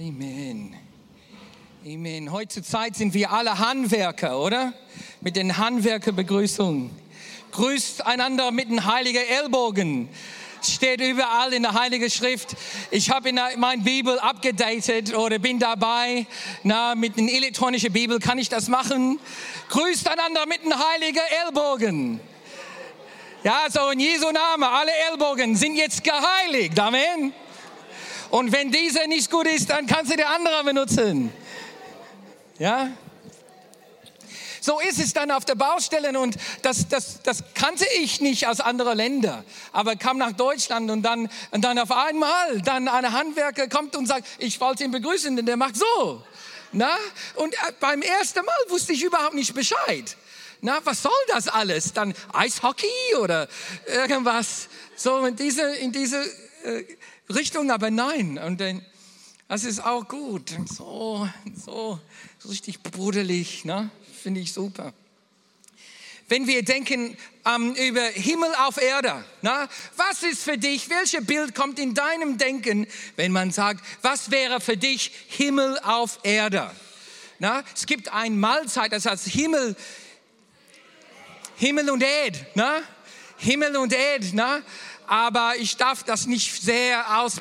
Amen. Amen. Heutzutage sind wir alle Handwerker, oder? Mit den Handwerkerbegrüßungen. Grüßt einander mit den heiligen Ellbogen. Steht überall in der Heiligen Schrift. Ich habe in meine Bibel abgedatet oder bin dabei. Na, mit den elektronischen Bibel kann ich das machen. Grüßt einander mit den heiligen Ellbogen. Ja, so in Jesu Name, alle Ellbogen sind jetzt geheiligt. Amen. Und wenn dieser nicht gut ist, dann kannst du der andere benutzen. Ja? So ist es dann auf der Baustelle und das, das, das kannte ich nicht aus anderen Ländern. Aber kam nach Deutschland und dann, und dann auf einmal, dann ein Handwerker kommt und sagt, ich wollte ihn begrüßen, denn der macht so. Na? Und äh, beim ersten Mal wusste ich überhaupt nicht Bescheid. Na, was soll das alles? Dann Eishockey oder irgendwas? So in diese, in diese äh, Richtung, aber nein. Und dann, das ist auch gut. So, so, richtig brudelig, ne? Finde ich super. Wenn wir denken ähm, über Himmel auf Erde, na, was ist für dich, welches Bild kommt in deinem Denken, wenn man sagt, was wäre für dich Himmel auf Erde? Na, es gibt eine Mahlzeit, das heißt Himmel, Himmel und Erd, na? Himmel und Erd, na? Aber ich darf das nicht sehr aus,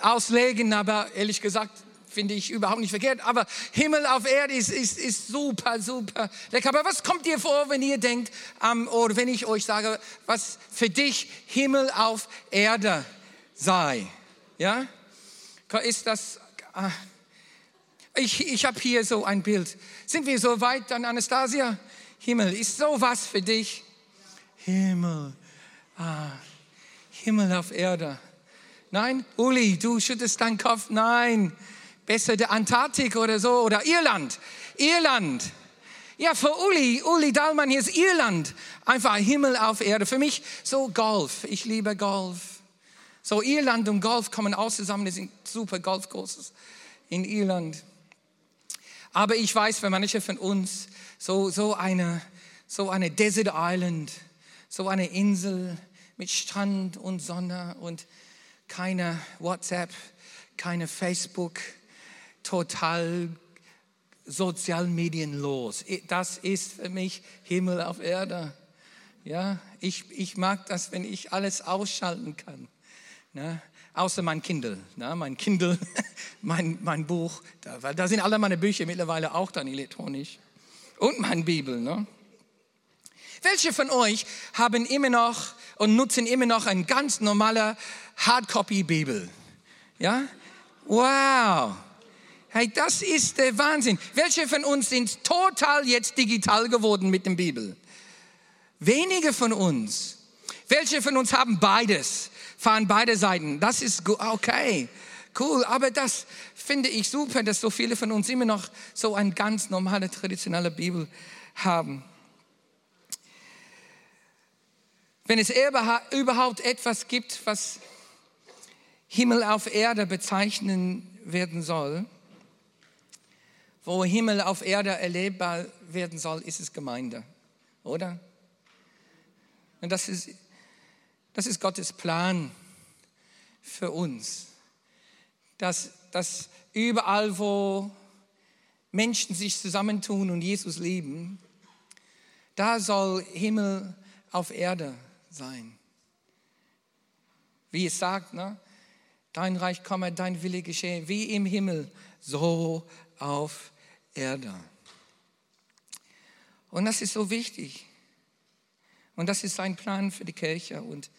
auslegen, aber ehrlich gesagt finde ich überhaupt nicht verkehrt. Aber Himmel auf Erde ist, ist, ist super, super lecker. Aber was kommt dir vor, wenn ihr denkt, ähm, oder wenn ich euch sage, was für dich Himmel auf Erde sei? Ja? Ist das... Äh, ich, ich habe hier so ein Bild. Sind wir so weit dann, Anastasia? Himmel, ist sowas für dich? Himmel. Ah, Himmel auf Erde. Nein, Uli, du schüttest deinen Kopf. Nein, besser der Antarktik oder so oder Irland. Irland. Ja, für Uli, Uli Dahlmann, hier ist Irland. Einfach Himmel auf Erde. Für mich so Golf. Ich liebe Golf. So Irland und Golf kommen auch zusammen. Das sind super Golfkurses in Irland. Aber ich weiß, für manche von uns so, so eine, so eine Desert Island, so eine Insel, mit Strand und Sonne und keine WhatsApp, keine Facebook, total Sozialmedien los. Das ist für mich Himmel auf Erde. Ja, ich, ich mag das, wenn ich alles ausschalten kann. Ne? Außer mein Kindle, ne? mein Kindle, mein, mein Buch, da, da sind alle meine Bücher mittlerweile auch dann elektronisch. Und mein Bibel. Ne? Welche von euch haben immer noch und nutzen immer noch eine ganz normale Hardcopy-Bibel? Ja? Wow. Hey, das ist der Wahnsinn. Welche von uns sind total jetzt digital geworden mit der Bibel? Wenige von uns. Welche von uns haben beides? Fahren beide Seiten. Das ist okay. Cool, aber das finde ich super, dass so viele von uns immer noch so eine ganz normale, traditionelle Bibel haben. Wenn es überhaupt etwas gibt, was Himmel auf Erde bezeichnen werden soll, wo Himmel auf Erde erlebbar werden soll, ist es Gemeinde, oder? Und das ist, das ist Gottes Plan für uns, dass, dass überall, wo Menschen sich zusammentun und Jesus lieben, da soll Himmel auf Erde sein. Wie es sagt, ne? dein Reich komme, dein Wille geschehe, wie im Himmel, so auf Erde. Und das ist so wichtig. Und das ist sein Plan für die Kirche und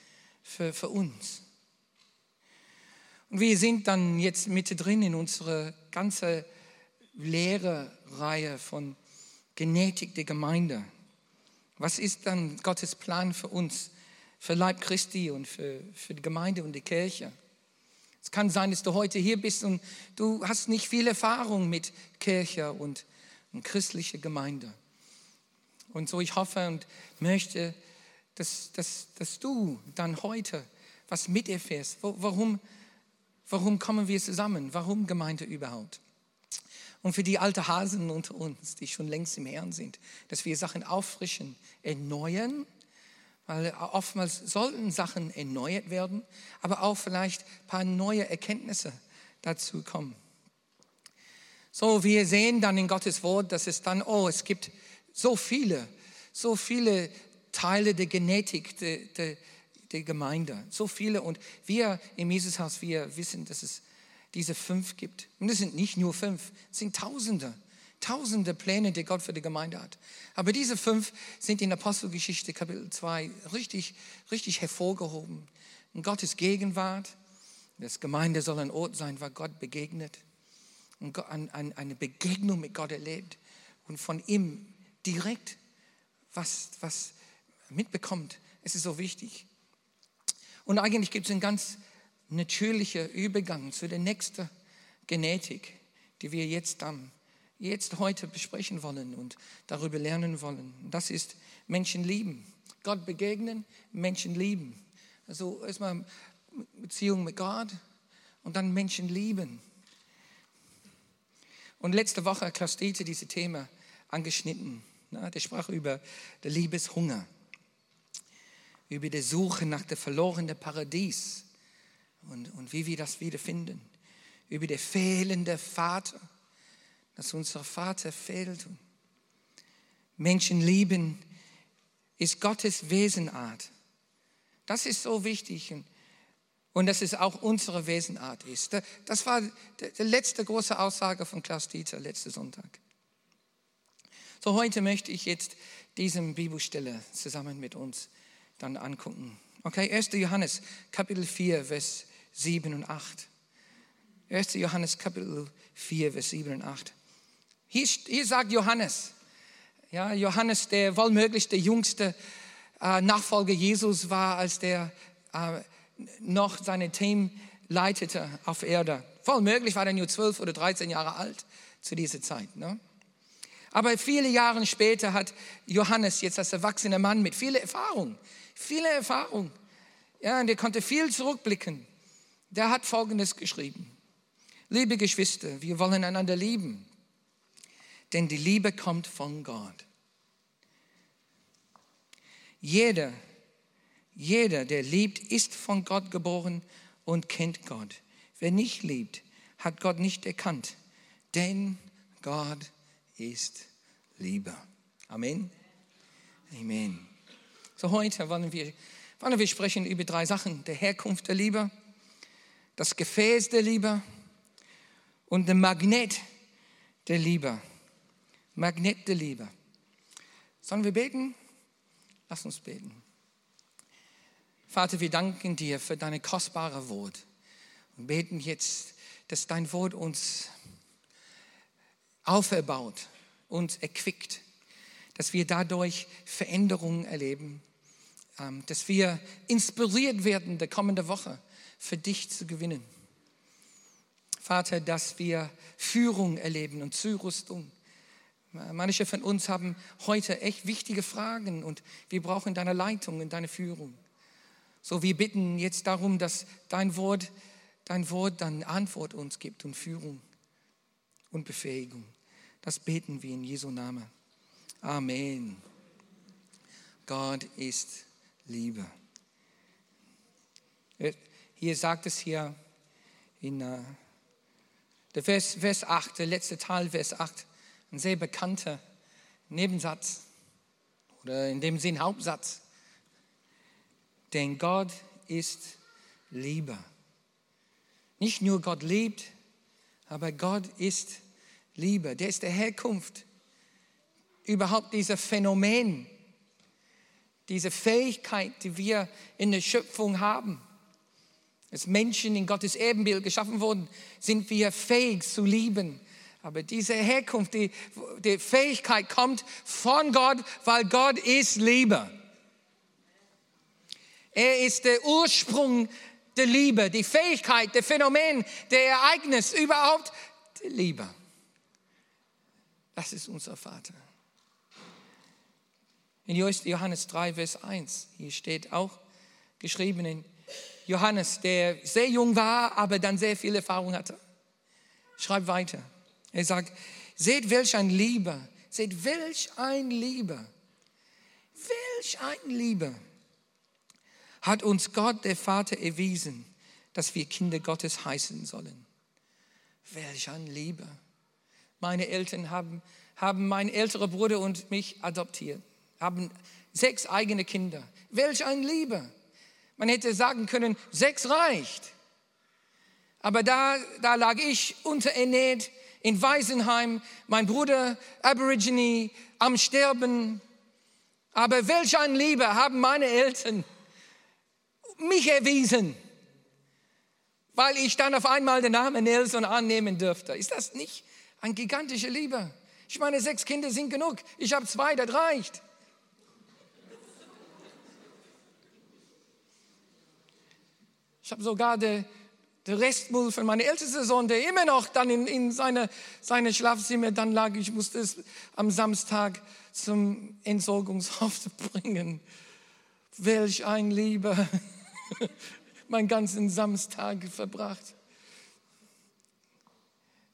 für, für uns. Und wir sind dann jetzt mittendrin in unserer ganzen Lehre-Reihe von Genetik der Gemeinde. Was ist dann Gottes Plan für uns? Für Leib Christi und für, für die Gemeinde und die Kirche. Es kann sein, dass du heute hier bist und du hast nicht viel Erfahrung mit Kirche und, und christlicher Gemeinde. Und so ich hoffe und möchte, dass, dass, dass du dann heute was miterfährst. Warum, warum kommen wir zusammen? Warum Gemeinde überhaupt? Und für die alten Hasen unter uns, die schon längst im Herrn sind, dass wir Sachen auffrischen, erneuern weil oftmals sollten Sachen erneuert werden, aber auch vielleicht ein paar neue Erkenntnisse dazu kommen. So, wir sehen dann in Gottes Wort, dass es dann, oh, es gibt so viele, so viele Teile der Genetik der, der, der Gemeinde, so viele. Und wir im Jesushaus, wir wissen, dass es diese fünf gibt. Und es sind nicht nur fünf, es sind Tausende, Tausende Pläne, die Gott für die Gemeinde hat. Aber diese fünf sind in Apostelgeschichte Kapitel 2 richtig, richtig hervorgehoben. In Gottes Gegenwart, das Gemeinde soll ein Ort sein, wo Gott begegnet und eine Begegnung mit Gott erlebt und von ihm direkt was, was mitbekommt. Es ist so wichtig. Und eigentlich gibt es einen ganz natürlichen Übergang zu der nächsten Genetik, die wir jetzt, um, jetzt heute besprechen wollen und darüber lernen wollen. Das ist Menschen lieben. Gott begegnen, Menschen lieben. Also erstmal Beziehung mit Gott und dann Menschen lieben. Und letzte Woche hat Klaus Dietze dieses Thema angeschnitten. Der sprach über den Liebeshunger, über die Suche nach dem verlorenen Paradies und, und wie wir das wiederfinden, über den fehlenden Vater, dass unser Vater fehlt. Menschen lieben ist Gottes Wesenart. Das ist so wichtig. Und dass es auch unsere Wesenart ist. Das war die letzte große Aussage von Klaus Dieter letzten Sonntag. So heute möchte ich jetzt diese Bibelstelle zusammen mit uns dann angucken. Okay, 1. Johannes Kapitel 4, Vers 7 und 8. 1. Johannes Kapitel 4, Vers 7 und 8. Hier, hier sagt Johannes, ja, Johannes, der wohlmöglich der jüngste äh, Nachfolger Jesus war, als der äh, noch seine Team leitete auf Erde. Voll möglich war er nur 12 oder 13 Jahre alt zu dieser Zeit. Ne? Aber viele Jahre später hat Johannes jetzt als erwachsener Mann mit viel Erfahrung, viele Erfahrung, ja, und er konnte viel zurückblicken. Der hat Folgendes geschrieben. Liebe Geschwister, wir wollen einander lieben, denn die Liebe kommt von Gott. Jeder, jeder, der liebt, ist von Gott geboren und kennt Gott. Wer nicht liebt, hat Gott nicht erkannt, denn Gott ist Liebe. Amen. Amen. So heute wollen wir, wollen wir sprechen über drei Sachen. Der Herkunft der Liebe, das Gefäß der Liebe und der Magnet der Liebe. Magnet der Liebe. Sollen wir beten? Lass uns beten. Vater, wir danken dir für deine kostbare Wort und beten jetzt, dass dein Wort uns auferbaut, uns erquickt, dass wir dadurch Veränderungen erleben, ähm, dass wir inspiriert werden, der kommende Woche für dich zu gewinnen. Vater, dass wir Führung erleben und Zurüstung. Manche von uns haben heute echt wichtige Fragen und wir brauchen deine Leitung und deine Führung. So, wir bitten jetzt darum, dass dein Wort, dein Wort dann Antwort uns gibt und Führung und Befähigung. Das beten wir in Jesu Namen. Amen. Gott ist Liebe. Hier sagt es hier in der Vers, Vers 8, der letzte Teil, Vers 8, ein sehr bekannter Nebensatz oder in dem Sinn Hauptsatz. Denn Gott ist Liebe. Nicht nur Gott liebt, aber Gott ist Liebe. Der ist der Herkunft. Überhaupt dieser Phänomen, diese Fähigkeit, die wir in der Schöpfung haben. Als Menschen in Gottes Ebenbild geschaffen wurden, sind wir fähig zu lieben. Aber diese Herkunft, die, die Fähigkeit kommt von Gott, weil Gott ist Liebe. Er ist der Ursprung der Liebe, die Fähigkeit, der Phänomen, der Ereignis, überhaupt die Liebe. Das ist unser Vater. In Johannes 3, Vers 1, hier steht auch geschrieben in Johannes, der sehr jung war, aber dann sehr viel Erfahrung hatte. Schreibt weiter. Er sagt, seht welch ein Liebe, seht welch ein Liebe, welch ein Liebe hat uns Gott, der Vater, erwiesen, dass wir Kinder Gottes heißen sollen. Welch ein Liebe, meine Eltern haben, haben mein älterer Bruder und mich adoptiert, haben sechs eigene Kinder. Welch ein Liebe! Man hätte sagen können, sechs reicht. Aber da, da lag ich unterernährt in Waisenheim, mein Bruder Aborigine am Sterben. Aber welch eine Liebe haben meine Eltern mich erwiesen, weil ich dann auf einmal den Namen Nelson annehmen dürfte. Ist das nicht eine gigantische Liebe? Ich meine, sechs Kinder sind genug. Ich habe zwei, das reicht. Ich habe sogar den, den Restmüll von meinem ältesten Sohn, der immer noch dann in, in seine, seine Schlafzimmer dann lag. Ich musste es am Samstag zum Entsorgungshaus bringen. Welch ein Liebe. meinen ganzen Samstag verbracht.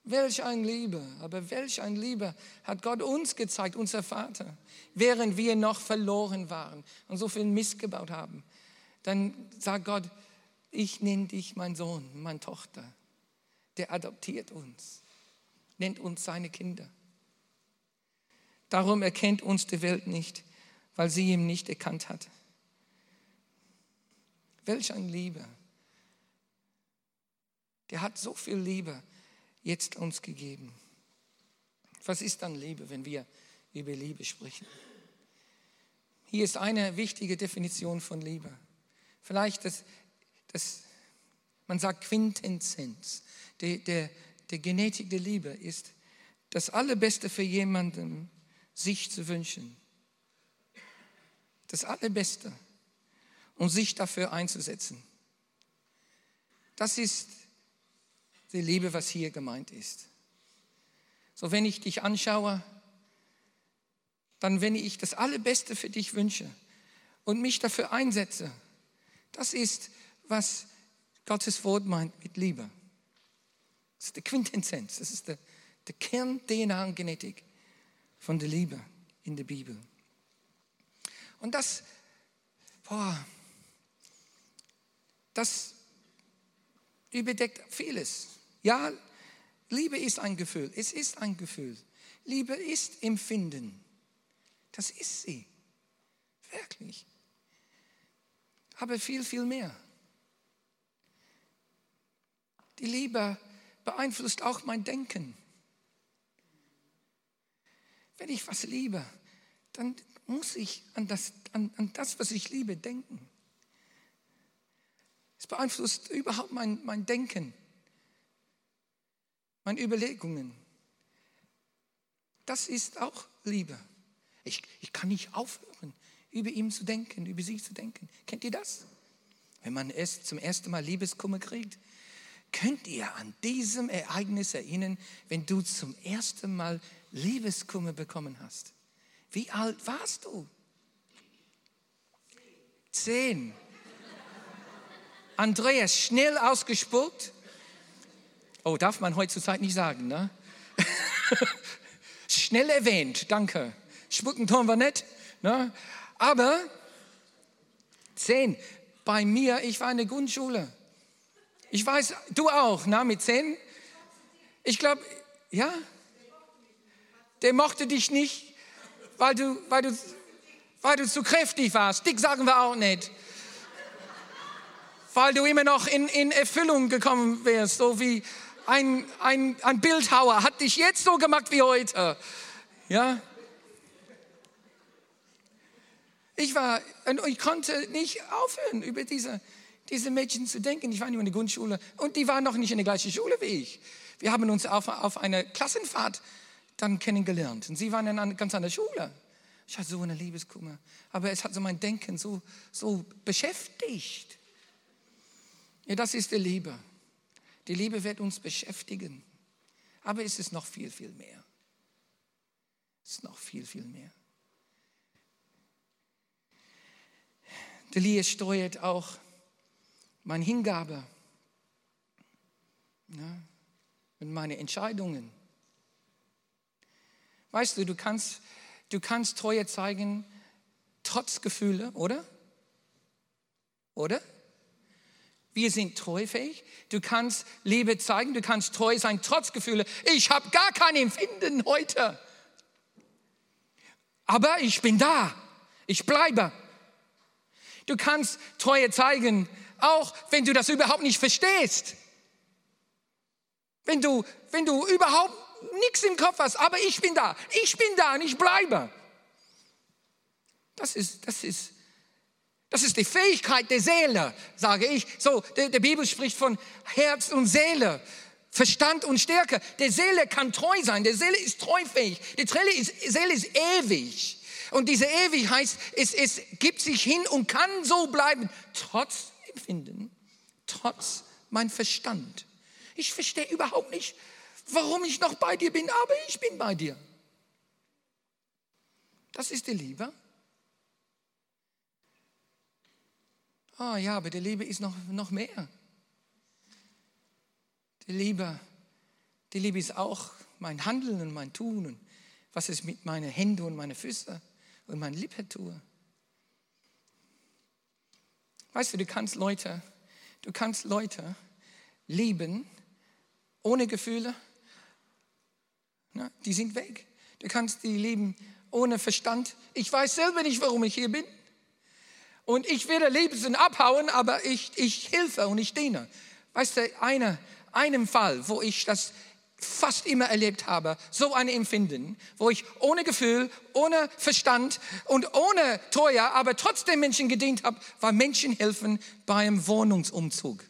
Welch ein Liebe, aber welch ein Liebe hat Gott uns gezeigt, unser Vater, während wir noch verloren waren und so viel Mist gebaut haben. Dann sagt Gott, ich nenne dich mein Sohn, meine Tochter. Der adoptiert uns, nennt uns seine Kinder. Darum erkennt uns die Welt nicht, weil sie ihn nicht erkannt hat. Welch eine Liebe. Der hat so viel Liebe jetzt uns gegeben. Was ist dann Liebe, wenn wir über Liebe sprechen? Hier ist eine wichtige Definition von Liebe. Vielleicht das, das man sagt Quintessenz der, der, der Genetik der Liebe ist das Allerbeste für jemanden, sich zu wünschen. Das Allerbeste und sich dafür einzusetzen. Das ist die Liebe, was hier gemeint ist. So, wenn ich dich anschaue, dann, wenn ich das Allerbeste für dich wünsche und mich dafür einsetze, das ist, was Gottes Wort meint mit Liebe. Das ist die Quintessenz, das ist der, der Kern DNA und Genetik von der Liebe in der Bibel. Und das, boah, das überdeckt vieles. Ja, Liebe ist ein Gefühl. Es ist ein Gefühl. Liebe ist Empfinden. Das ist sie. Wirklich. Aber viel, viel mehr. Die Liebe beeinflusst auch mein Denken. Wenn ich was liebe, dann muss ich an das, an, an das was ich liebe, denken. Es beeinflusst überhaupt mein, mein Denken, meine Überlegungen. Das ist auch Liebe. Ich, ich kann nicht aufhören, über ihn zu denken, über sie zu denken. Kennt ihr das? Wenn man erst zum ersten Mal Liebeskummer kriegt, könnt ihr an diesem Ereignis erinnern, wenn du zum ersten Mal Liebeskummer bekommen hast? Wie alt warst du? Zehn. Andreas schnell ausgespuckt. Oh, darf man heutzutage nicht sagen, ne? schnell erwähnt, danke. Spucken tun wir nicht, ne? Aber zehn. Bei mir, ich war in der Grundschule. Ich weiß, du auch, na, mit zehn. Ich glaube, ja. Der mochte dich nicht, weil du, weil du, weil du zu kräftig warst. Dick sagen wir auch nicht weil du immer noch in, in Erfüllung gekommen wärst, so wie ein, ein, ein Bildhauer hat dich jetzt so gemacht wie heute. Ja? Ich war, ich konnte nicht aufhören, über diese, diese Mädchen zu denken. Ich war nicht in der Grundschule und die waren noch nicht in der gleichen Schule wie ich. Wir haben uns auf, auf einer Klassenfahrt dann kennengelernt und sie waren in einer ganz anderen Schule. Ich hatte so eine Liebeskummer, aber es hat so mein Denken so, so beschäftigt. Ja, das ist die Liebe. Die Liebe wird uns beschäftigen. Aber es ist noch viel, viel mehr. Es ist noch viel, viel mehr. Die Liebe steuert auch meine Hingabe ja, und meine Entscheidungen. Weißt du, du kannst, du kannst Treue zeigen trotz Gefühle, oder? Oder? Wir sind treufähig. Du kannst Liebe zeigen, du kannst treu sein, trotz Gefühle. Ich habe gar kein Empfinden heute. Aber ich bin da. Ich bleibe. Du kannst Treue zeigen, auch wenn du das überhaupt nicht verstehst. Wenn du, wenn du überhaupt nichts im Kopf hast, aber ich bin da. Ich bin da und ich bleibe. Das ist, das ist das ist die Fähigkeit der Seele, sage ich. So, der, der Bibel spricht von Herz und Seele. Verstand und Stärke. Der Seele kann treu sein. Der Seele ist treufähig. Die Seele ist, Seele ist ewig. Und diese Ewig heißt, es, es gibt sich hin und kann so bleiben, trotz Empfinden, trotz mein Verstand. Ich verstehe überhaupt nicht, warum ich noch bei dir bin, aber ich bin bei dir. Das ist die Liebe. Ah oh, ja, aber die Liebe ist noch, noch mehr. Die Liebe, die Liebe ist auch mein Handeln und mein Tun und was ich mit meinen Händen und meinen Füßen und meinen Lippen tue. Weißt du, du kannst Leute, du kannst Leute lieben ohne Gefühle. Na, die sind weg. Du kannst die lieben ohne Verstand. Ich weiß selber nicht, warum ich hier bin. Und ich werde liebsten abhauen, aber ich, ich helfe und ich diene. Weißt du, eine, einem Fall, wo ich das fast immer erlebt habe, so ein Empfinden, wo ich ohne Gefühl, ohne Verstand und ohne Teuer, aber trotzdem Menschen gedient habe, war Menschen helfen beim Wohnungsumzug.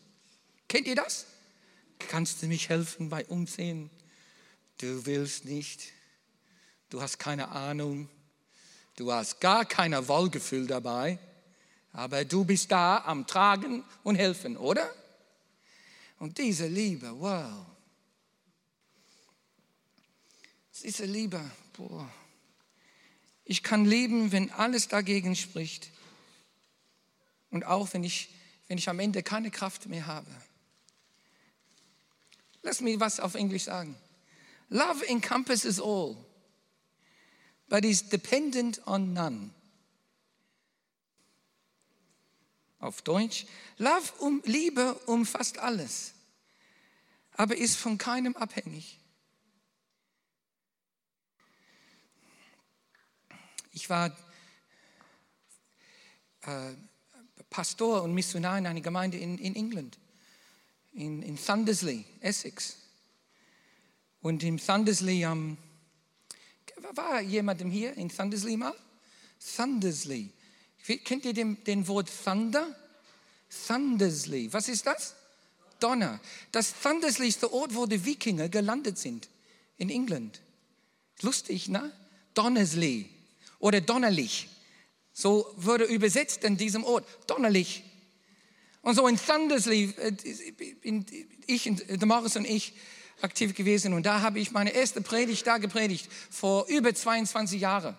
Kennt ihr das? Kannst du mich helfen bei Umziehen? Du willst nicht. Du hast keine Ahnung. Du hast gar kein Wohlgefühl dabei. Aber du bist da am Tragen und Helfen, oder? Und diese Liebe, wow. Diese Liebe, boah. Ich kann leben, wenn alles dagegen spricht. Und auch wenn ich, wenn ich am Ende keine Kraft mehr habe. Lass mich was auf Englisch sagen. Love encompasses all, but is dependent on none. auf Deutsch. Love um, Liebe umfasst alles, aber ist von keinem abhängig. Ich war äh, Pastor und Missionar in einer Gemeinde in, in England, in, in Thundersley, Essex. Und im Thundersley, ähm, war jemand hier in Thundersley mal? Thundersley. Kennt ihr den, den Wort Thunder? Thundersley. Was ist das? Donner. Das Thundersley ist der Ort, wo die Wikinger gelandet sind. In England. Lustig, ne? Donnersley. Oder Donnerlich. So wurde übersetzt in diesem Ort. Donnerlich. Und so in Thundersley, bin äh, ich, Damaris und ich, aktiv gewesen. Und da habe ich meine erste Predigt da gepredigt, vor über 22 Jahren.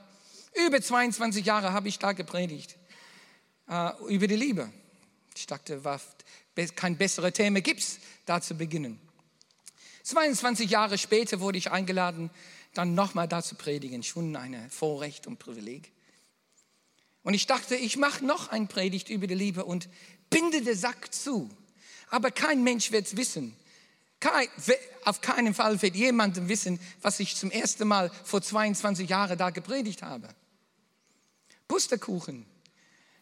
Über 22 Jahre habe ich da gepredigt äh, über die Liebe. Ich dachte, was, kein besseres Thema gibt es, da zu beginnen. 22 Jahre später wurde ich eingeladen, dann nochmal da zu predigen. Schon ein Vorrecht und Privileg. Und ich dachte, ich mache noch ein Predigt über die Liebe und binde den Sack zu. Aber kein Mensch wird es wissen. Kein, auf keinen Fall wird jemand wissen, was ich zum ersten Mal vor 22 Jahren da gepredigt habe. Pusterkuchen.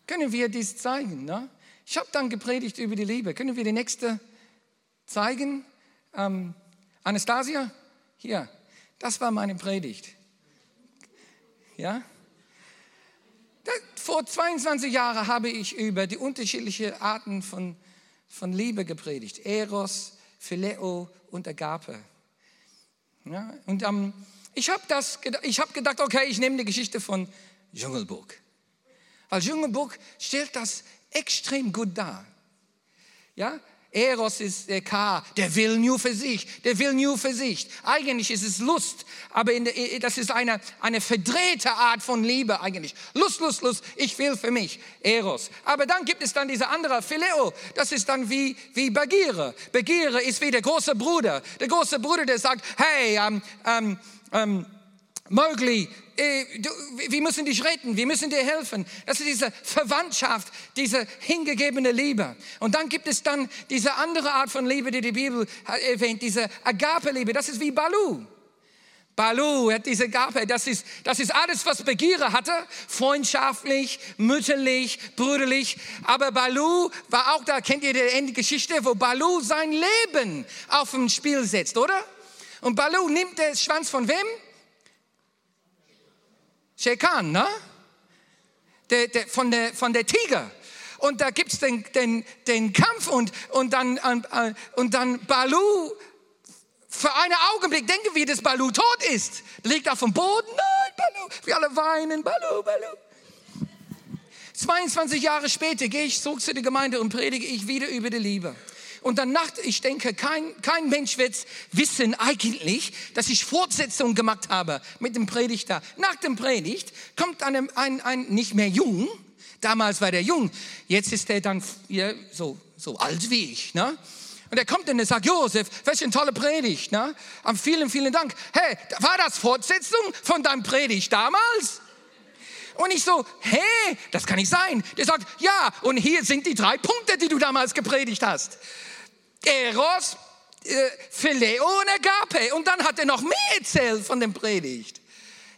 Können wir dies zeigen? Ne? Ich habe dann gepredigt über die Liebe. Können wir die nächste zeigen? Ähm, Anastasia? Hier, das war meine Predigt. Ja? vor 22 Jahren habe ich über die unterschiedlichen Arten von, von Liebe gepredigt. Eros, Phileo und Agape. Ja? Und ähm, ich habe hab gedacht, okay, ich nehme die Geschichte von Dschungelbuch. Weil Dschungelbuch stellt das extrem gut dar. Ja? Eros ist der K, der will nur für sich, der will nur für sich. Eigentlich ist es Lust, aber der, das ist eine, eine verdrehte Art von Liebe eigentlich. Lust, Lust, Lust, ich will für mich, Eros. Aber dann gibt es dann diese andere, Phileo, das ist dann wie, wie Begierde. Begierde ist wie der große Bruder. Der große Bruder, der sagt, hey, ähm, ähm, ähm, Möglich, äh, wir müssen dich retten, wir müssen dir helfen. Das ist diese Verwandtschaft, diese hingegebene Liebe. Und dann gibt es dann diese andere Art von Liebe, die die Bibel erwähnt, diese Agape-Liebe. Das ist wie Balu. Balu hat diese Gabe, das ist, das ist alles, was Begierde hatte, freundschaftlich, mütterlich, brüderlich. Aber Balu war auch da, kennt ihr die Geschichte, wo Balu sein Leben auf dem Spiel setzt, oder? Und Balu nimmt den Schwanz von wem? Shekan, ne? Der, der, von, der, von der Tiger. Und da gibt es den, den, den Kampf und, und, dann, und dann Balu für einen Augenblick denken wir, dass Balu tot ist. Liegt auf dem Boden. Nein, Balu. Wir alle weinen. Balu, Balu. 22 Jahre später gehe ich zurück zu der Gemeinde und predige ich wieder über die Liebe. Und dann Nacht, ich denke, kein, kein Mensch wird wissen eigentlich, dass ich Fortsetzung gemacht habe mit dem Predigter. Nach dem Predigt kommt ein, ein, ein nicht mehr jung, damals war der jung, jetzt ist er dann ja, so, so alt wie ich. Ne? Und er kommt und er sagt, Josef, welche eine tolle Predigt. Ne? vielen, vielen Dank. Hey, war das Fortsetzung von deinem Predigt damals? Und ich so, hey, das kann nicht sein. Der sagt, ja, und hier sind die drei Punkte, die du damals gepredigt hast. Eros, äh, Phileo und Agape. Und dann hat er noch mehr erzählt von dem Predigt.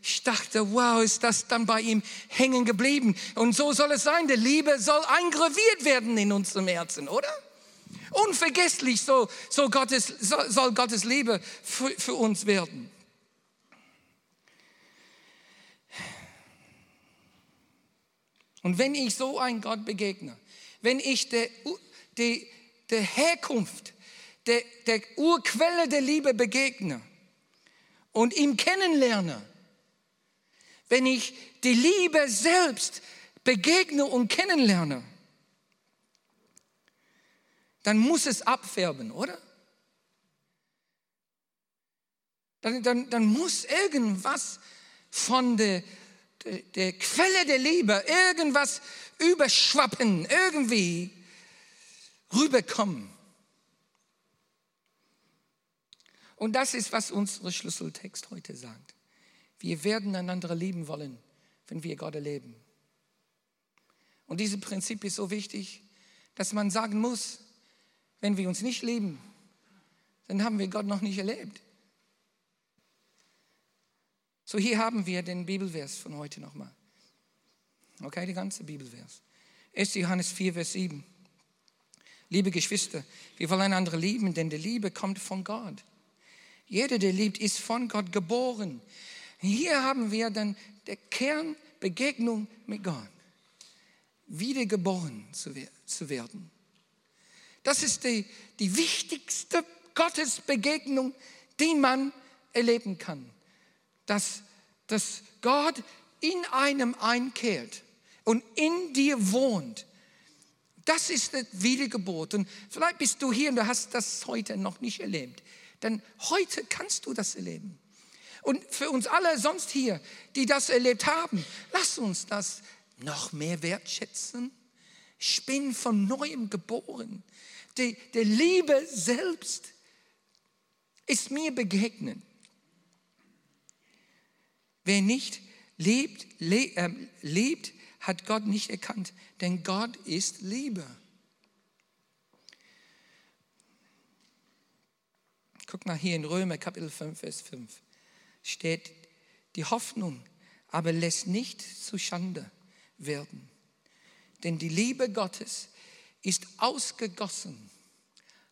Ich dachte, wow, ist das dann bei ihm hängen geblieben. Und so soll es sein. Die Liebe soll eingraviert werden in unserem Herzen, oder? Unvergesslich so, so Gottes, so, soll Gottes Liebe für, für uns werden. Und wenn ich so ein Gott begegne, wenn ich der, der, der Herkunft, der, der Urquelle der Liebe begegne und ihn kennenlerne, wenn ich die Liebe selbst begegne und kennenlerne, dann muss es abfärben, oder? Dann, dann, dann muss irgendwas von der, der Quelle der Liebe, irgendwas überschwappen, irgendwie rüberkommen. Und das ist, was unser Schlüsseltext heute sagt. Wir werden einander lieben wollen, wenn wir Gott erleben. Und dieses Prinzip ist so wichtig, dass man sagen muss, wenn wir uns nicht lieben, dann haben wir Gott noch nicht erlebt. So, hier haben wir den Bibelvers von heute nochmal. Okay, die ganze Bibelvers. 1. Johannes 4, Vers 7. Liebe Geschwister, wir wollen einander lieben, denn die Liebe kommt von Gott. Jeder, der liebt, ist von Gott geboren. Hier haben wir dann der Kernbegegnung mit Gott. Wiedergeboren zu werden. Das ist die, die wichtigste Gottesbegegnung, die man erleben kann. Dass, dass Gott in einem einkehrt und in dir wohnt. Das ist die Wiedergeburt. Und vielleicht bist du hier und du hast das heute noch nicht erlebt. Denn heute kannst du das erleben. Und für uns alle sonst hier, die das erlebt haben, lass uns das noch mehr wertschätzen. Ich bin von neuem geboren die, die Liebe selbst ist mir begegnet. Wer nicht lebt, le, äh, lebt, hat Gott nicht erkannt, denn Gott ist Liebe. Guck mal hier in Römer Kapitel 5, Vers 5 steht, die Hoffnung aber lässt nicht zu Schande werden. Denn die Liebe Gottes ist ausgegossen,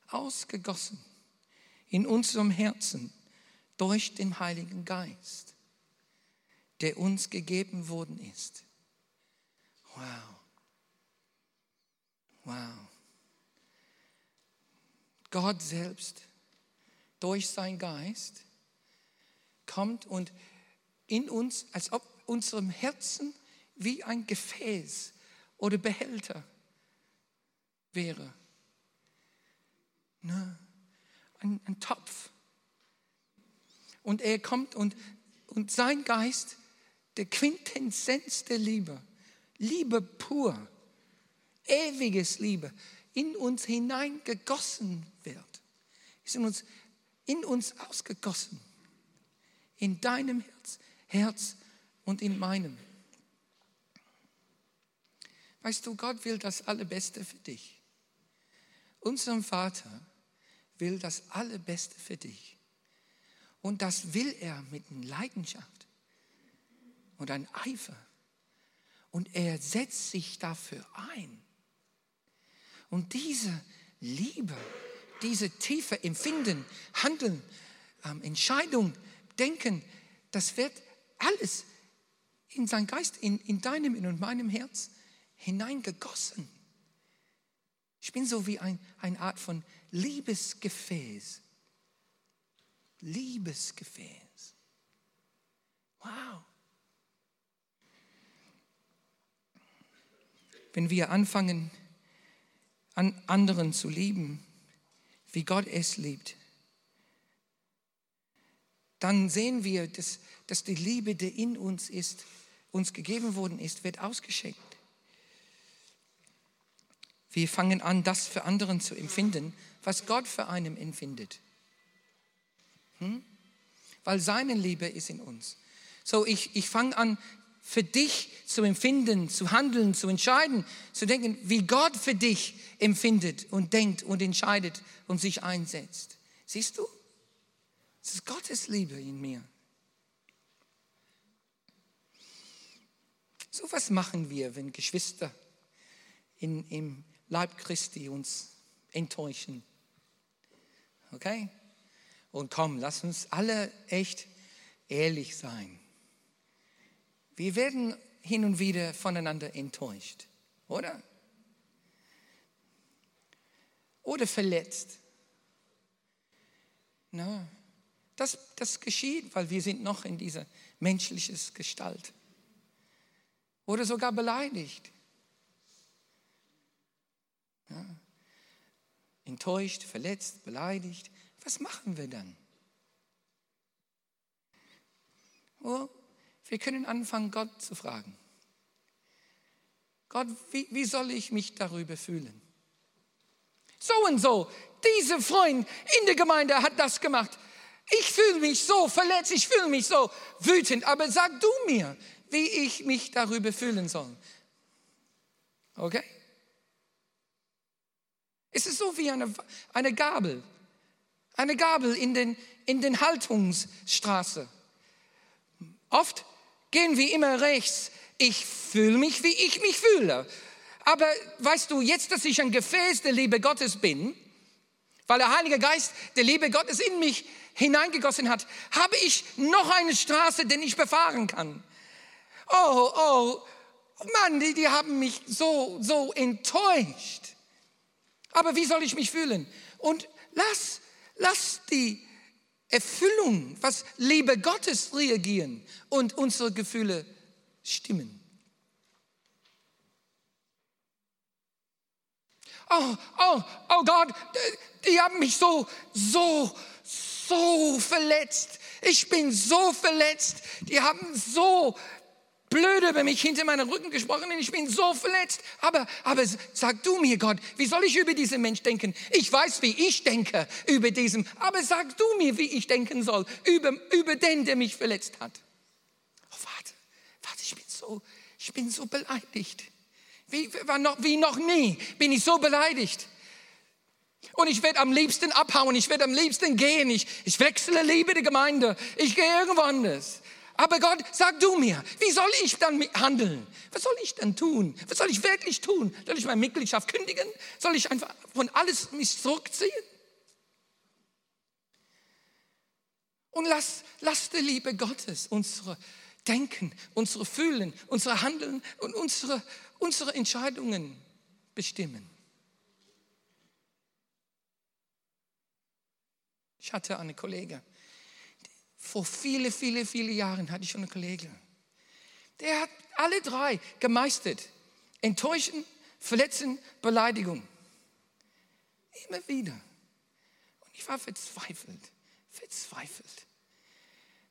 ausgegossen in unserem Herzen durch den Heiligen Geist, der uns gegeben worden ist. Wow. Wow. Gott selbst durch sein Geist kommt und in uns, als ob unserem Herzen wie ein Gefäß oder Behälter wäre. Ne? Ein, ein Topf. Und er kommt und, und sein Geist, der Quintessenz der Liebe, Liebe pur, ewiges Liebe, in uns hineingegossen wird. Ist in uns, in uns ausgegossen. In deinem Herz, Herz und in meinem. Weißt du, Gott will das Allerbeste für dich. Unser Vater will das Allerbeste für dich. Und das will er mit Leidenschaft und einem Eifer. Und er setzt sich dafür ein. Und diese Liebe, diese tiefe Empfinden, Handeln, ähm, Entscheidung, Denken, das wird alles in sein Geist, in, in deinem und meinem Herz hineingegossen. Ich bin so wie ein, eine Art von Liebesgefäß. Liebesgefäß. Wow. Wenn wir anfangen, an anderen zu lieben, wie Gott es liebt, dann sehen wir, dass, dass die Liebe, die in uns ist, uns gegeben worden ist, wird ausgeschenkt. Wir fangen an, das für anderen zu empfinden, was Gott für einen empfindet. Hm? Weil seine Liebe ist in uns. So, ich, ich fange an, für dich zu empfinden, zu handeln, zu entscheiden, zu denken, wie Gott für dich empfindet und denkt und entscheidet und sich einsetzt. Siehst du? Es ist Gottes Liebe in mir. So was machen wir, wenn Geschwister in, im Leib Christi uns enttäuschen. Okay? Und komm, lass uns alle echt ehrlich sein. Wir werden hin und wieder voneinander enttäuscht, oder? Oder verletzt. Na, das, das geschieht, weil wir sind noch in dieser menschlichen Gestalt. Oder sogar beleidigt. Ja. Enttäuscht, verletzt, beleidigt. Was machen wir dann? Oh, wir können anfangen, Gott zu fragen. Gott, wie, wie soll ich mich darüber fühlen? So und so, dieser Freund in der Gemeinde hat das gemacht. Ich fühle mich so verletzt, ich fühle mich so wütend, aber sag du mir, wie ich mich darüber fühlen soll. Okay? Es ist so wie eine, eine Gabel, eine Gabel in den, in den Haltungsstraße. Oft gehen wir immer rechts. Ich fühle mich, wie ich mich fühle. Aber weißt du, jetzt, dass ich ein Gefäß der Liebe Gottes bin, weil der Heilige Geist der Liebe Gottes in mich hineingegossen hat, habe ich noch eine Straße, den ich befahren kann. Oh, oh, Mann, die, die haben mich so, so enttäuscht. Aber wie soll ich mich fühlen? Und lass, lass die Erfüllung, was Liebe Gottes reagieren und unsere Gefühle stimmen. Oh, oh, oh Gott, die haben mich so, so, so verletzt. Ich bin so verletzt. Die haben so blöd über mich hinter meinem Rücken gesprochen und ich bin so verletzt. Aber, aber sag du mir, Gott, wie soll ich über diesen Mensch denken? Ich weiß, wie ich denke über diesen, aber sag du mir, wie ich denken soll über, über den, der mich verletzt hat. Oh, warte, warte, ich bin so, ich bin so beleidigt. Wie, noch, wie noch nie bin ich so beleidigt. Und ich werde am liebsten abhauen, ich werde am liebsten gehen, ich, ich wechsle Liebe die Gemeinde, ich gehe irgendwo anders. Aber Gott, sag du mir, wie soll ich dann handeln? Was soll ich dann tun? Was soll ich wirklich tun? Soll ich meine Mitgliedschaft kündigen? Soll ich einfach von alles mich zurückziehen? Und lass, lass die Liebe Gottes unsere Denken, unsere Fühlen, unsere Handeln und unsere, unsere Entscheidungen bestimmen. Ich hatte eine Kollegin, vor viele, viele, viele Jahren hatte ich schon einen Kollegen. Der hat alle drei gemeistert. Enttäuschen, Verletzen, Beleidigung. Immer wieder. Und ich war verzweifelt, verzweifelt.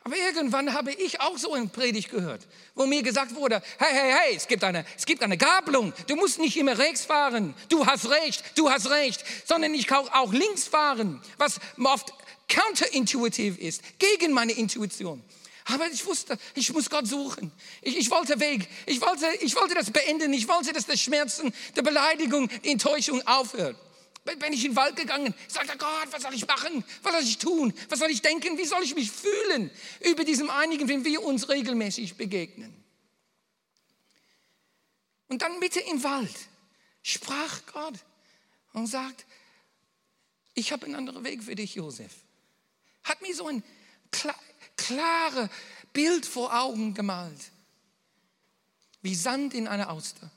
Aber irgendwann habe ich auch so eine Predigt gehört, wo mir gesagt wurde, hey, hey, hey, es gibt eine, es gibt eine Gabelung. Du musst nicht immer rechts fahren. Du hast recht, du hast recht. Sondern ich kann auch links fahren, was oft counterintuitiv ist, gegen meine Intuition. Aber ich wusste, ich muss Gott suchen. Ich, ich, wollte weg. Ich wollte, ich wollte das beenden. Ich wollte, dass der Schmerzen, der Beleidigung, die Enttäuschung aufhört. Bin ich in den Wald gegangen, sagte Gott, was soll ich machen? Was soll ich tun? Was soll ich denken? Wie soll ich mich fühlen über diesem einigen, wenn wir uns regelmäßig begegnen? Und dann Mitte im Wald sprach Gott und sagt, ich habe einen anderen Weg für dich, Josef. Hat mir so ein klar, klares Bild vor Augen gemalt, wie Sand in einer Auster.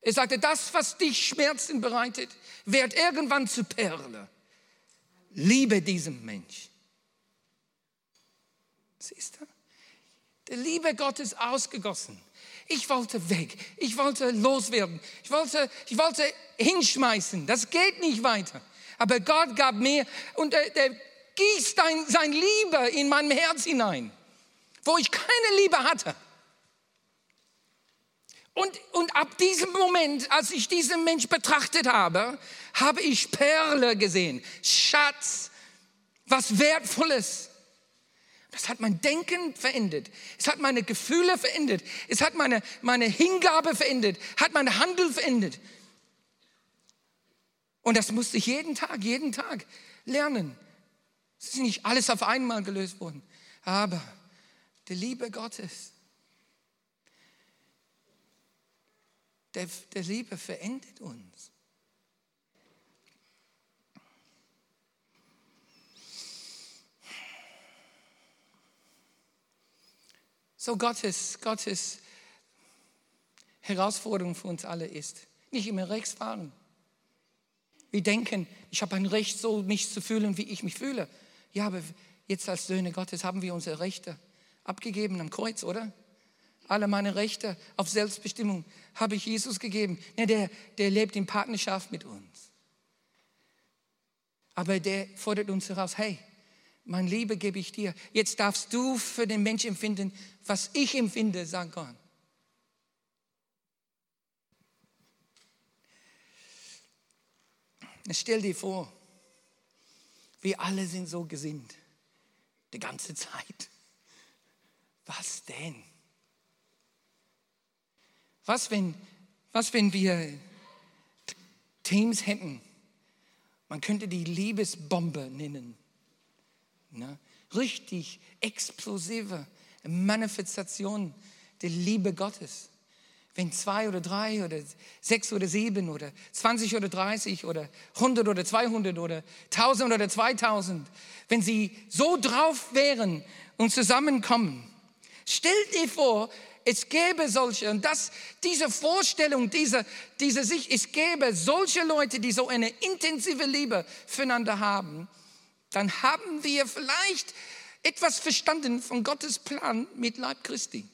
Er sagte, das, was dich Schmerzen bereitet, wird irgendwann zu Perle. Liebe diesem Mensch. Siehst du? Der Liebe Gottes ausgegossen. Ich wollte weg. Ich wollte loswerden. Ich wollte, ich wollte hinschmeißen. Das geht nicht weiter. Aber Gott gab mir und der, der gießt ein, sein Liebe in mein Herz hinein, wo ich keine Liebe hatte. Und, und ab diesem Moment, als ich diesen Mensch betrachtet habe, habe ich Perle gesehen, Schatz, was Wertvolles. Das hat mein Denken verändert. Es hat meine Gefühle verändert. Es hat meine, meine Hingabe verändert. Hat mein Handel verändert. Und das musste ich jeden Tag, jeden Tag lernen. Es ist nicht alles auf einmal gelöst worden. Aber die Liebe Gottes der, der Liebe verendet uns. So Gottes, Gottes Herausforderung für uns alle ist, nicht immer rechts fahren. Wir denken, ich habe ein Recht, so mich zu fühlen, wie ich mich fühle. Ja, aber jetzt als Söhne Gottes haben wir unsere Rechte abgegeben am Kreuz, oder? alle meine Rechte auf Selbstbestimmung habe ich Jesus gegeben. Ja, der, der lebt in Partnerschaft mit uns. Aber der fordert uns heraus, hey, mein Liebe gebe ich dir. Jetzt darfst du für den Menschen empfinden, was ich empfinde, sagt Gott. Stell dir vor, wir alle sind so gesinnt, die ganze Zeit. Was denn? Was, wenn, was, wenn wir Teams hätten? Man könnte die Liebesbombe nennen. Ne? Richtig explosive Manifestation der Liebe Gottes. Wenn zwei oder drei oder sechs oder sieben oder zwanzig oder dreißig oder hundert oder zweihundert oder tausend oder zweitausend, wenn sie so drauf wären und zusammenkommen, stellt dir vor, es gäbe solche, und das, diese Vorstellung, diese, diese Sicht, es gäbe solche Leute, die so eine intensive Liebe füreinander haben, dann haben wir vielleicht etwas verstanden von Gottes Plan mit Leib Christi.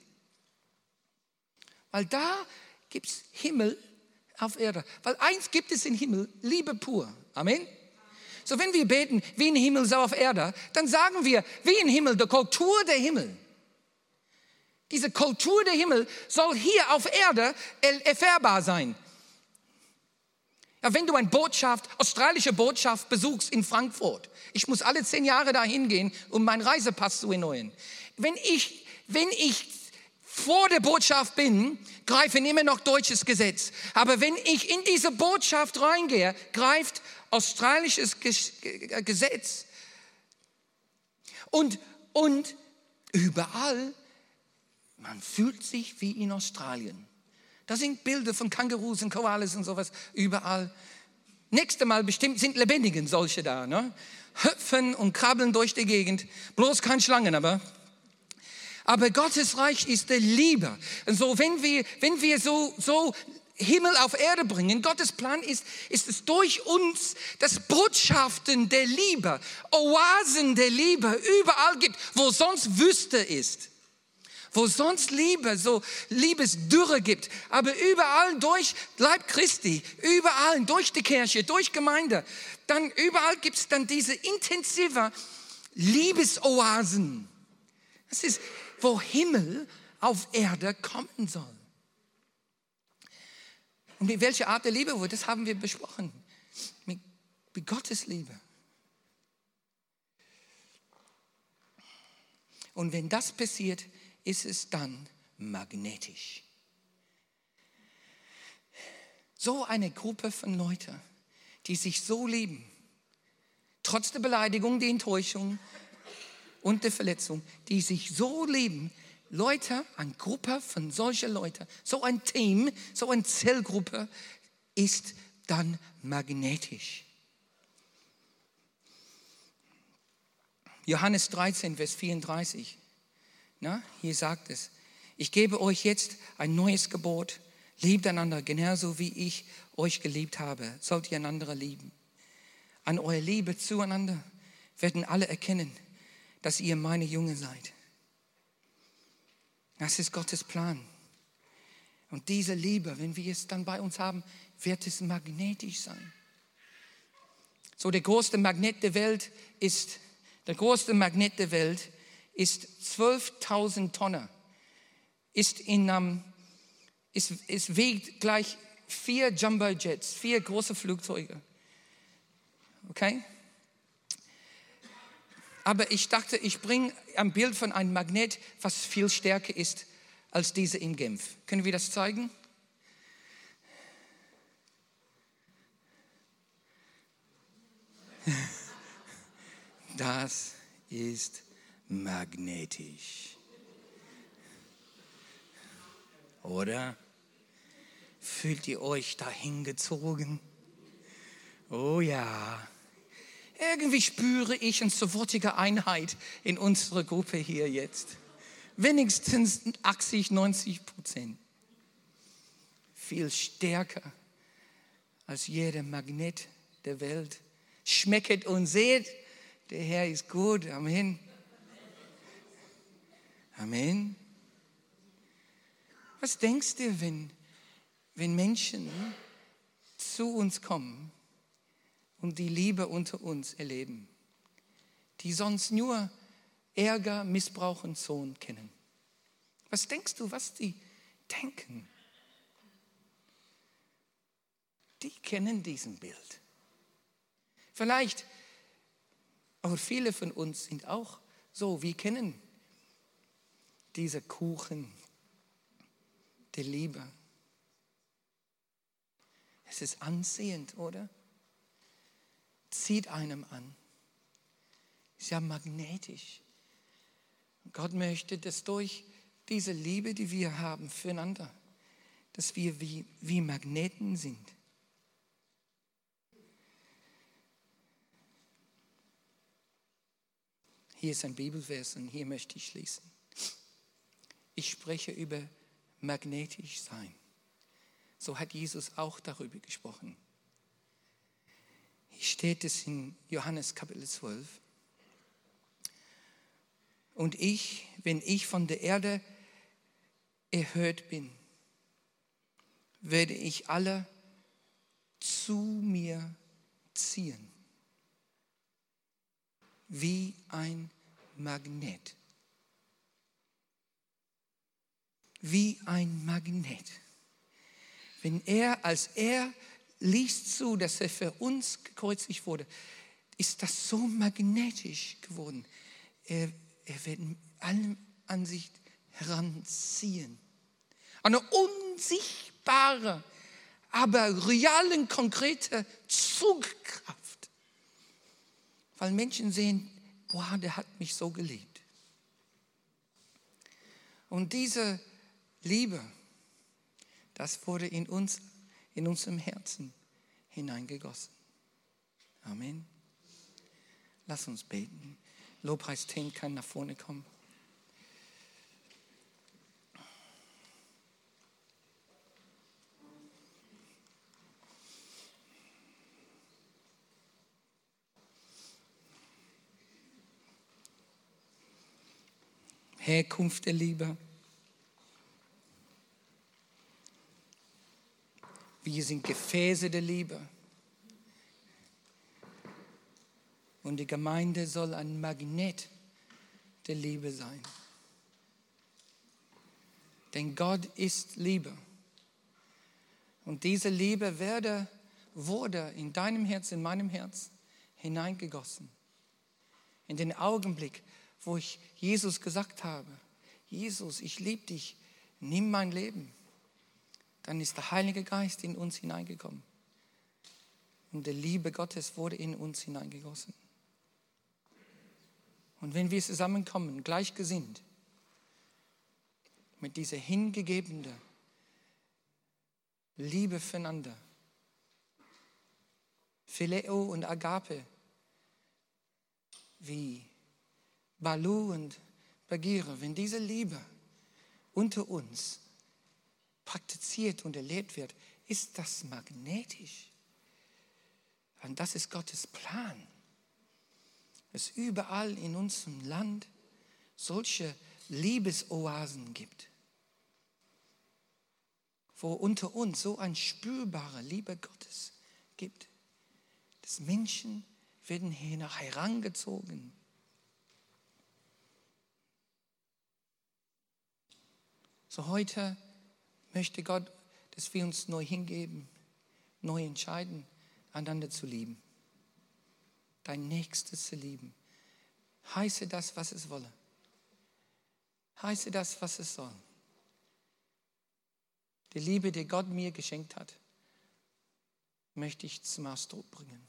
Weil da gibt es Himmel auf Erde. Weil eins gibt es im Himmel, Liebe pur. Amen. So wenn wir beten, wie im Himmel, so auf Erde, dann sagen wir, wie im Himmel, der Kultur der Himmel. Diese Kultur der Himmel soll hier auf Erde erfahrbar sein. Ja, wenn du eine Botschaft, australische Botschaft besuchst in Frankfurt, ich muss alle zehn Jahre dahin gehen, um meinen Reisepass zu erneuern. Wenn ich, wenn ich vor der Botschaft bin, greifen immer noch deutsches Gesetz. Aber wenn ich in diese Botschaft reingehe, greift australisches Gesetz. Und, und überall man fühlt sich wie in Australien. Da sind Bilder von Kängurus und Koalas und sowas überall. Nächste Mal bestimmt sind Lebendigen solche da. Ne? Hüpfen und krabbeln durch die Gegend. Bloß kein Schlangen, aber. Aber Gottes Reich ist der Liebe. Und so, wenn wir, wenn wir so, so Himmel auf Erde bringen. Gottes Plan ist, ist es durch uns, dass Botschaften der Liebe, Oasen der Liebe überall gibt, wo sonst Wüste ist wo sonst Liebe, so Liebesdürre gibt, aber überall durch Leib Christi, überall durch die Kirche, durch Gemeinde, dann überall gibt es dann diese intensive Liebesoasen. Das ist, wo Himmel auf Erde kommen soll. Und mit welcher Art der Liebe, das haben wir besprochen. Mit, mit Gottes Liebe. Und wenn das passiert, ist es dann magnetisch. So eine Gruppe von Leuten, die sich so lieben, trotz der Beleidigung, der Enttäuschung und der Verletzung, die sich so lieben, Leute, eine Gruppe von solchen Leuten, so ein Team, so eine Zellgruppe ist dann magnetisch. Johannes 13, Vers 34. Na, hier sagt es, ich gebe euch jetzt ein neues Gebot. Liebt einander genauso wie ich euch geliebt habe. Sollt ihr einander lieben. An eurer Liebe zueinander werden alle erkennen, dass ihr meine Jünger seid. Das ist Gottes Plan. Und diese Liebe, wenn wir es dann bei uns haben, wird es magnetisch sein. So der größte Magnet der Welt ist, der größte Magnet der Welt ist 12.000 Tonnen. Ist in, um, ist, ist wiegt gleich vier Jumbo Jets, vier große Flugzeuge. Okay? Aber ich dachte, ich bringe ein Bild von einem Magnet, was viel stärker ist als diese in Genf. Können wir das zeigen? Das ist magnetisch. Oder? Fühlt ihr euch dahin gezogen? Oh ja. Irgendwie spüre ich eine sofortige Einheit in unserer Gruppe hier jetzt. Wenigstens 80, 90 Prozent. Viel stärker als jeder Magnet der Welt. Schmecket und seht, der Herr ist gut. Amen. Amen. Was denkst du, wenn, wenn Menschen zu uns kommen und die Liebe unter uns erleben, die sonst nur Ärger, Missbrauch und Sohn kennen. Was denkst du, was die denken? Die kennen diesen Bild. Vielleicht, aber viele von uns sind auch so, wir kennen diese Kuchen der Liebe. Es ist ansehend, oder? Zieht einem an. Ist ja magnetisch. Gott möchte, dass durch diese Liebe, die wir haben füreinander, dass wir wie, wie Magneten sind. Hier ist ein Bibelvers und hier möchte ich schließen. Ich spreche über magnetisch sein. So hat Jesus auch darüber gesprochen steht es in Johannes Kapitel 12. Und ich, wenn ich von der Erde erhört bin, werde ich alle zu mir ziehen, wie ein Magnet. Wie ein Magnet. Wenn er, als er liest zu, dass er für uns gekreuzigt wurde, ist das so magnetisch geworden. Er, er wird allem an sich heranziehen. Eine unsichtbare, aber reale, konkrete Zugkraft. Weil Menschen sehen, boah, der hat mich so geliebt. Und diese Liebe, das wurde in uns in unserem Herzen hineingegossen. Amen. Lass uns beten. Lobpreisteam kann nach vorne kommen. Herkunft der Liebe. Wir sind Gefäße der Liebe. Und die Gemeinde soll ein Magnet der Liebe sein. Denn Gott ist Liebe. Und diese Liebe werde, wurde in deinem Herz, in meinem Herz hineingegossen. In den Augenblick, wo ich Jesus gesagt habe, Jesus, ich liebe dich, nimm mein Leben, dann ist der Heilige Geist in uns hineingekommen. Und die Liebe Gottes wurde in uns hineingegossen. Und wenn wir zusammenkommen, gleichgesinnt, mit dieser hingegebenen Liebe füreinander, Phileo und Agape, wie Balu und Bagire, wenn diese Liebe unter uns praktiziert und erlebt wird, ist das magnetisch. Und das ist Gottes Plan. Es überall in unserem Land solche Liebesoasen gibt, wo unter uns so eine spürbare Liebe Gottes gibt, dass Menschen werden hier herangezogen. So heute möchte Gott, dass wir uns neu hingeben, neu entscheiden, einander zu lieben. Dein Nächstes zu lieben. Heiße das, was es wolle. Heiße das, was es soll. Die Liebe, die Gott mir geschenkt hat, möchte ich zum Ausdruck bringen.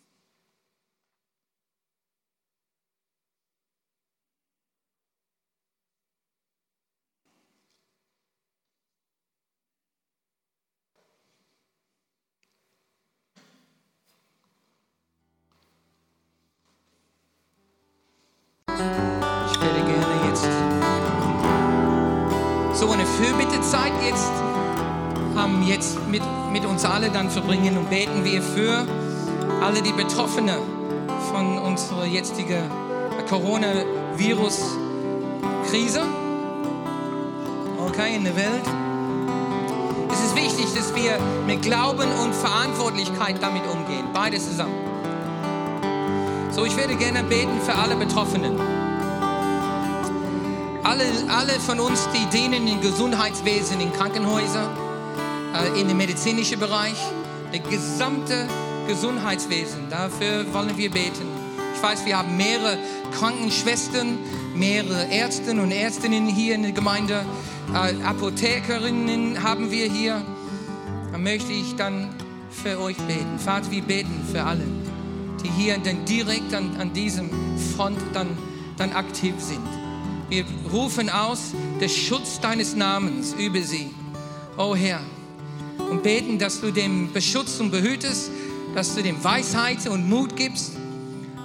Fürbittezeit jetzt, ähm, jetzt mit, mit uns alle dann verbringen und beten wir für alle die Betroffenen von unserer jetzigen Coronavirus-Krise. Okay, in der Welt. Es ist wichtig, dass wir mit Glauben und Verantwortlichkeit damit umgehen. Beides zusammen. So, ich werde gerne beten für alle Betroffenen alle, alle von uns, die dienen im Gesundheitswesen, in Krankenhäusern, äh, in dem medizinischen Bereich, das gesamte Gesundheitswesen, dafür wollen wir beten. Ich weiß, wir haben mehrere Krankenschwestern, mehrere Ärzte und Ärztinnen hier in der Gemeinde, äh, Apothekerinnen haben wir hier. Da möchte ich dann für euch beten. Vater, wir beten für alle, die hier dann direkt an, an diesem Front dann, dann aktiv sind. Wir rufen aus den Schutz deines Namens über sie, oh Herr, und beten, dass du dem beschützt und behütest, dass du dem Weisheit und Mut gibst.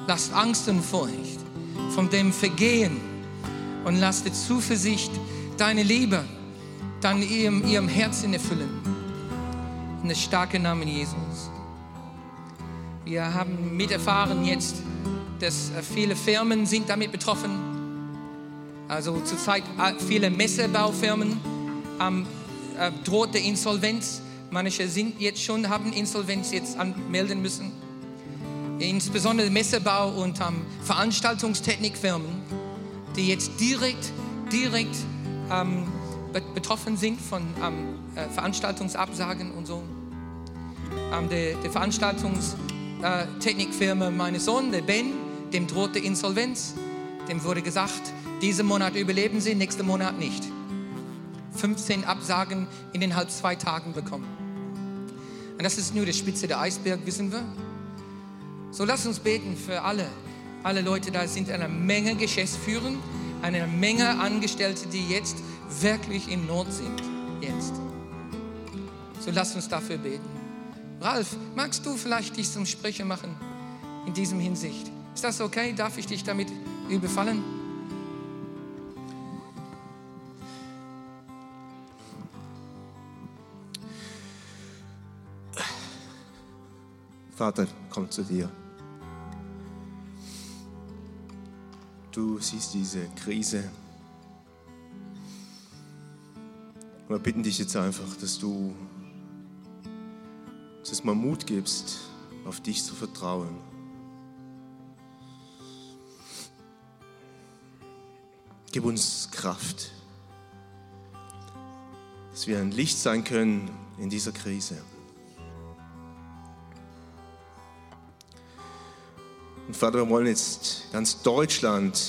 Lass Angst und Furcht von dem Vergehen und lass die Zuversicht, deine Liebe, dann ihrem, ihrem Herzen erfüllen. In der starken Namen Jesus. Wir haben miterfahren jetzt, dass viele Firmen sind damit betroffen sind also zurzeit äh, viele Messebaufirmen ähm, äh, droht der Insolvenz. Manche sind jetzt schon, haben Insolvenz jetzt anmelden müssen. Insbesondere Messebau und ähm, Veranstaltungstechnikfirmen, die jetzt direkt, direkt ähm, betroffen sind von ähm, äh, Veranstaltungsabsagen und so. Ähm, der, der Veranstaltungstechnikfirma meines Sohnes, der Ben, dem droht der Insolvenz. Dem wurde gesagt, diesen Monat überleben sie, nächsten Monat nicht. 15 Absagen innerhalb zwei Tagen bekommen. Und das ist nur die Spitze der Eisberg, wissen wir. So lass uns beten für alle, alle Leute, da sind eine Menge Geschäftsführer, eine Menge Angestellte, die jetzt wirklich in Not sind. Jetzt. So lass uns dafür beten. Ralf, magst du vielleicht dich zum Sprecher machen in diesem Hinsicht? Ist das okay? Darf ich dich damit überfallen? Vater, komm zu dir. Du siehst diese Krise. wir bitten dich jetzt einfach, dass du uns mal Mut gibst, auf dich zu vertrauen. Gib uns Kraft, dass wir ein Licht sein können in dieser Krise. Und Vater, wir wollen jetzt ganz Deutschland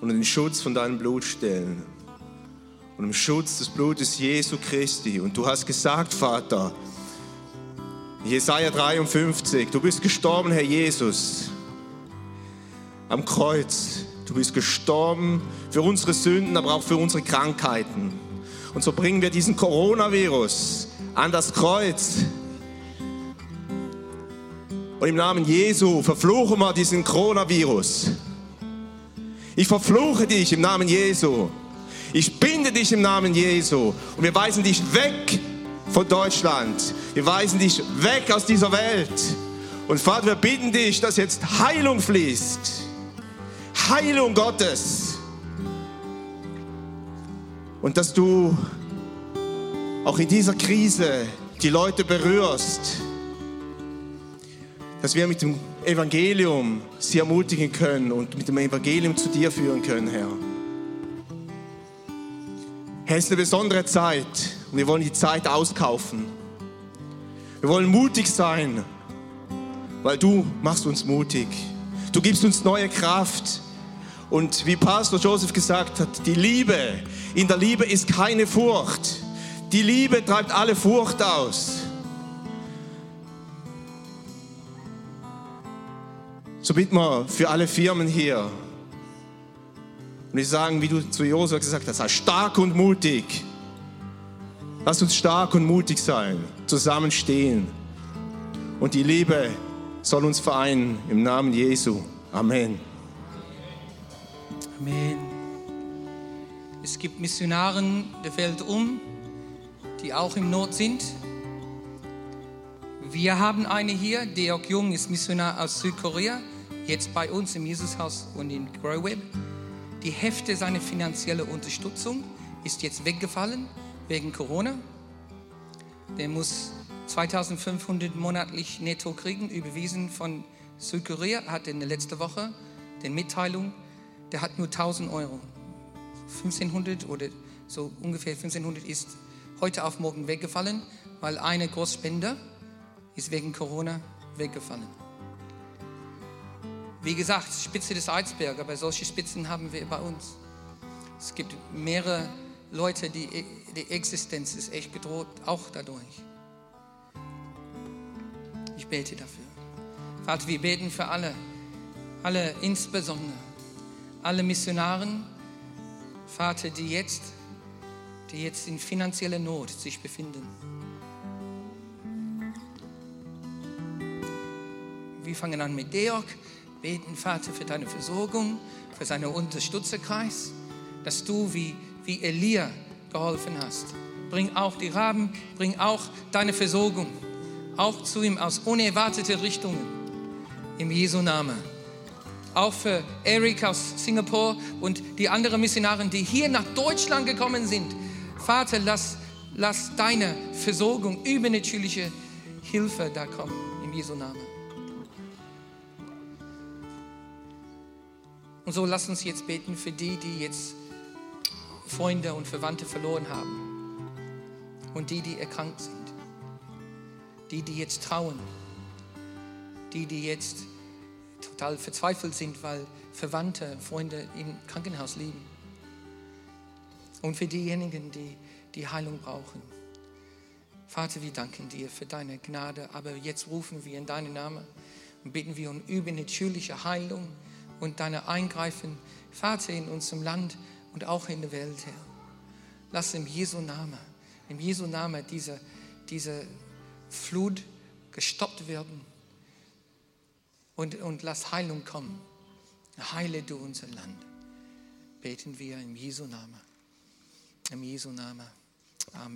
unter den Schutz von deinem Blut stellen. Und im Schutz des Blutes Jesu Christi. Und du hast gesagt, Vater, Jesaja 53, du bist gestorben, Herr Jesus, am Kreuz. Du bist gestorben für unsere Sünden, aber auch für unsere Krankheiten. Und so bringen wir diesen Coronavirus an das Kreuz. Und im Namen Jesu verfluchen wir diesen Coronavirus. Ich verfluche dich im Namen Jesu. Ich binde dich im Namen Jesu. Und wir weisen dich weg von Deutschland. Wir weisen dich weg aus dieser Welt. Und Vater, wir bitten dich, dass jetzt Heilung fließt. Heilung Gottes. Und dass du auch in dieser Krise die Leute berührst. Dass wir mit dem Evangelium sie ermutigen können und mit dem Evangelium zu dir führen können, Herr. Herr, es ist eine besondere Zeit und wir wollen die Zeit auskaufen. Wir wollen mutig sein, weil du machst uns mutig. Du gibst uns neue Kraft. Und wie Pastor Joseph gesagt hat, die Liebe, in der Liebe ist keine Furcht. Die Liebe treibt alle Furcht aus. So bitten wir für alle Firmen hier. Und wir sagen, wie du zu Josua gesagt hast, sei stark und mutig. Lass uns stark und mutig sein, zusammenstehen. Und die Liebe soll uns vereinen im Namen Jesu. Amen. Amen. Es gibt Missionaren der Welt um, die auch im Not sind. Wir haben eine hier, Deok Jung ist Missionar aus Südkorea jetzt bei uns im Jesushaus und in GrowWeb. Die Hälfte seiner finanziellen Unterstützung ist jetzt weggefallen wegen Corona. Der muss 2500 monatlich netto kriegen, überwiesen von Südkorea, hat in der letzten Woche die Mitteilung, der hat nur 1000 Euro. 1500 oder so ungefähr 1500 ist heute auf morgen weggefallen, weil eine Großspender ist wegen Corona weggefallen. Wie gesagt, Spitze des Eisbergs, aber solche Spitzen haben wir bei uns. Es gibt mehrere Leute, die, die Existenz ist echt bedroht, auch dadurch. Ich bete dafür. Vater, wir beten für alle, alle insbesondere, alle Missionaren, Vater, die jetzt, die jetzt in finanzieller Not sich befinden. Wir fangen an mit Georg beten, Vater, für deine Versorgung, für seinen Unterstützerkreis, dass du wie, wie Elia geholfen hast. Bring auch die Raben, bring auch deine Versorgung, auch zu ihm aus unerwarteten Richtungen. Im Jesu Namen. Auch für Eric aus Singapur und die anderen Missionare, die hier nach Deutschland gekommen sind. Vater, lass, lass deine Versorgung, übernatürliche Hilfe da kommen. Im Jesu Namen. Und so lass uns jetzt beten für die, die jetzt Freunde und Verwandte verloren haben. Und die, die erkrankt sind. Die, die jetzt trauen. Die, die jetzt total verzweifelt sind, weil Verwandte, Freunde im Krankenhaus liegen. Und für diejenigen, die die Heilung brauchen. Vater, wir danken dir für deine Gnade, aber jetzt rufen wir in deinen Namen und bitten wir um übernatürliche Heilung und deine Eingreifen, Vater, in unserem Land und auch in der Welt, Herr. Lass im Jesu Namen, im Jesu Namen diese, diese Flut gestoppt werden und, und lass Heilung kommen. Heile du unser Land. Beten wir im Jesu Namen. Im Jesu Namen. Amen.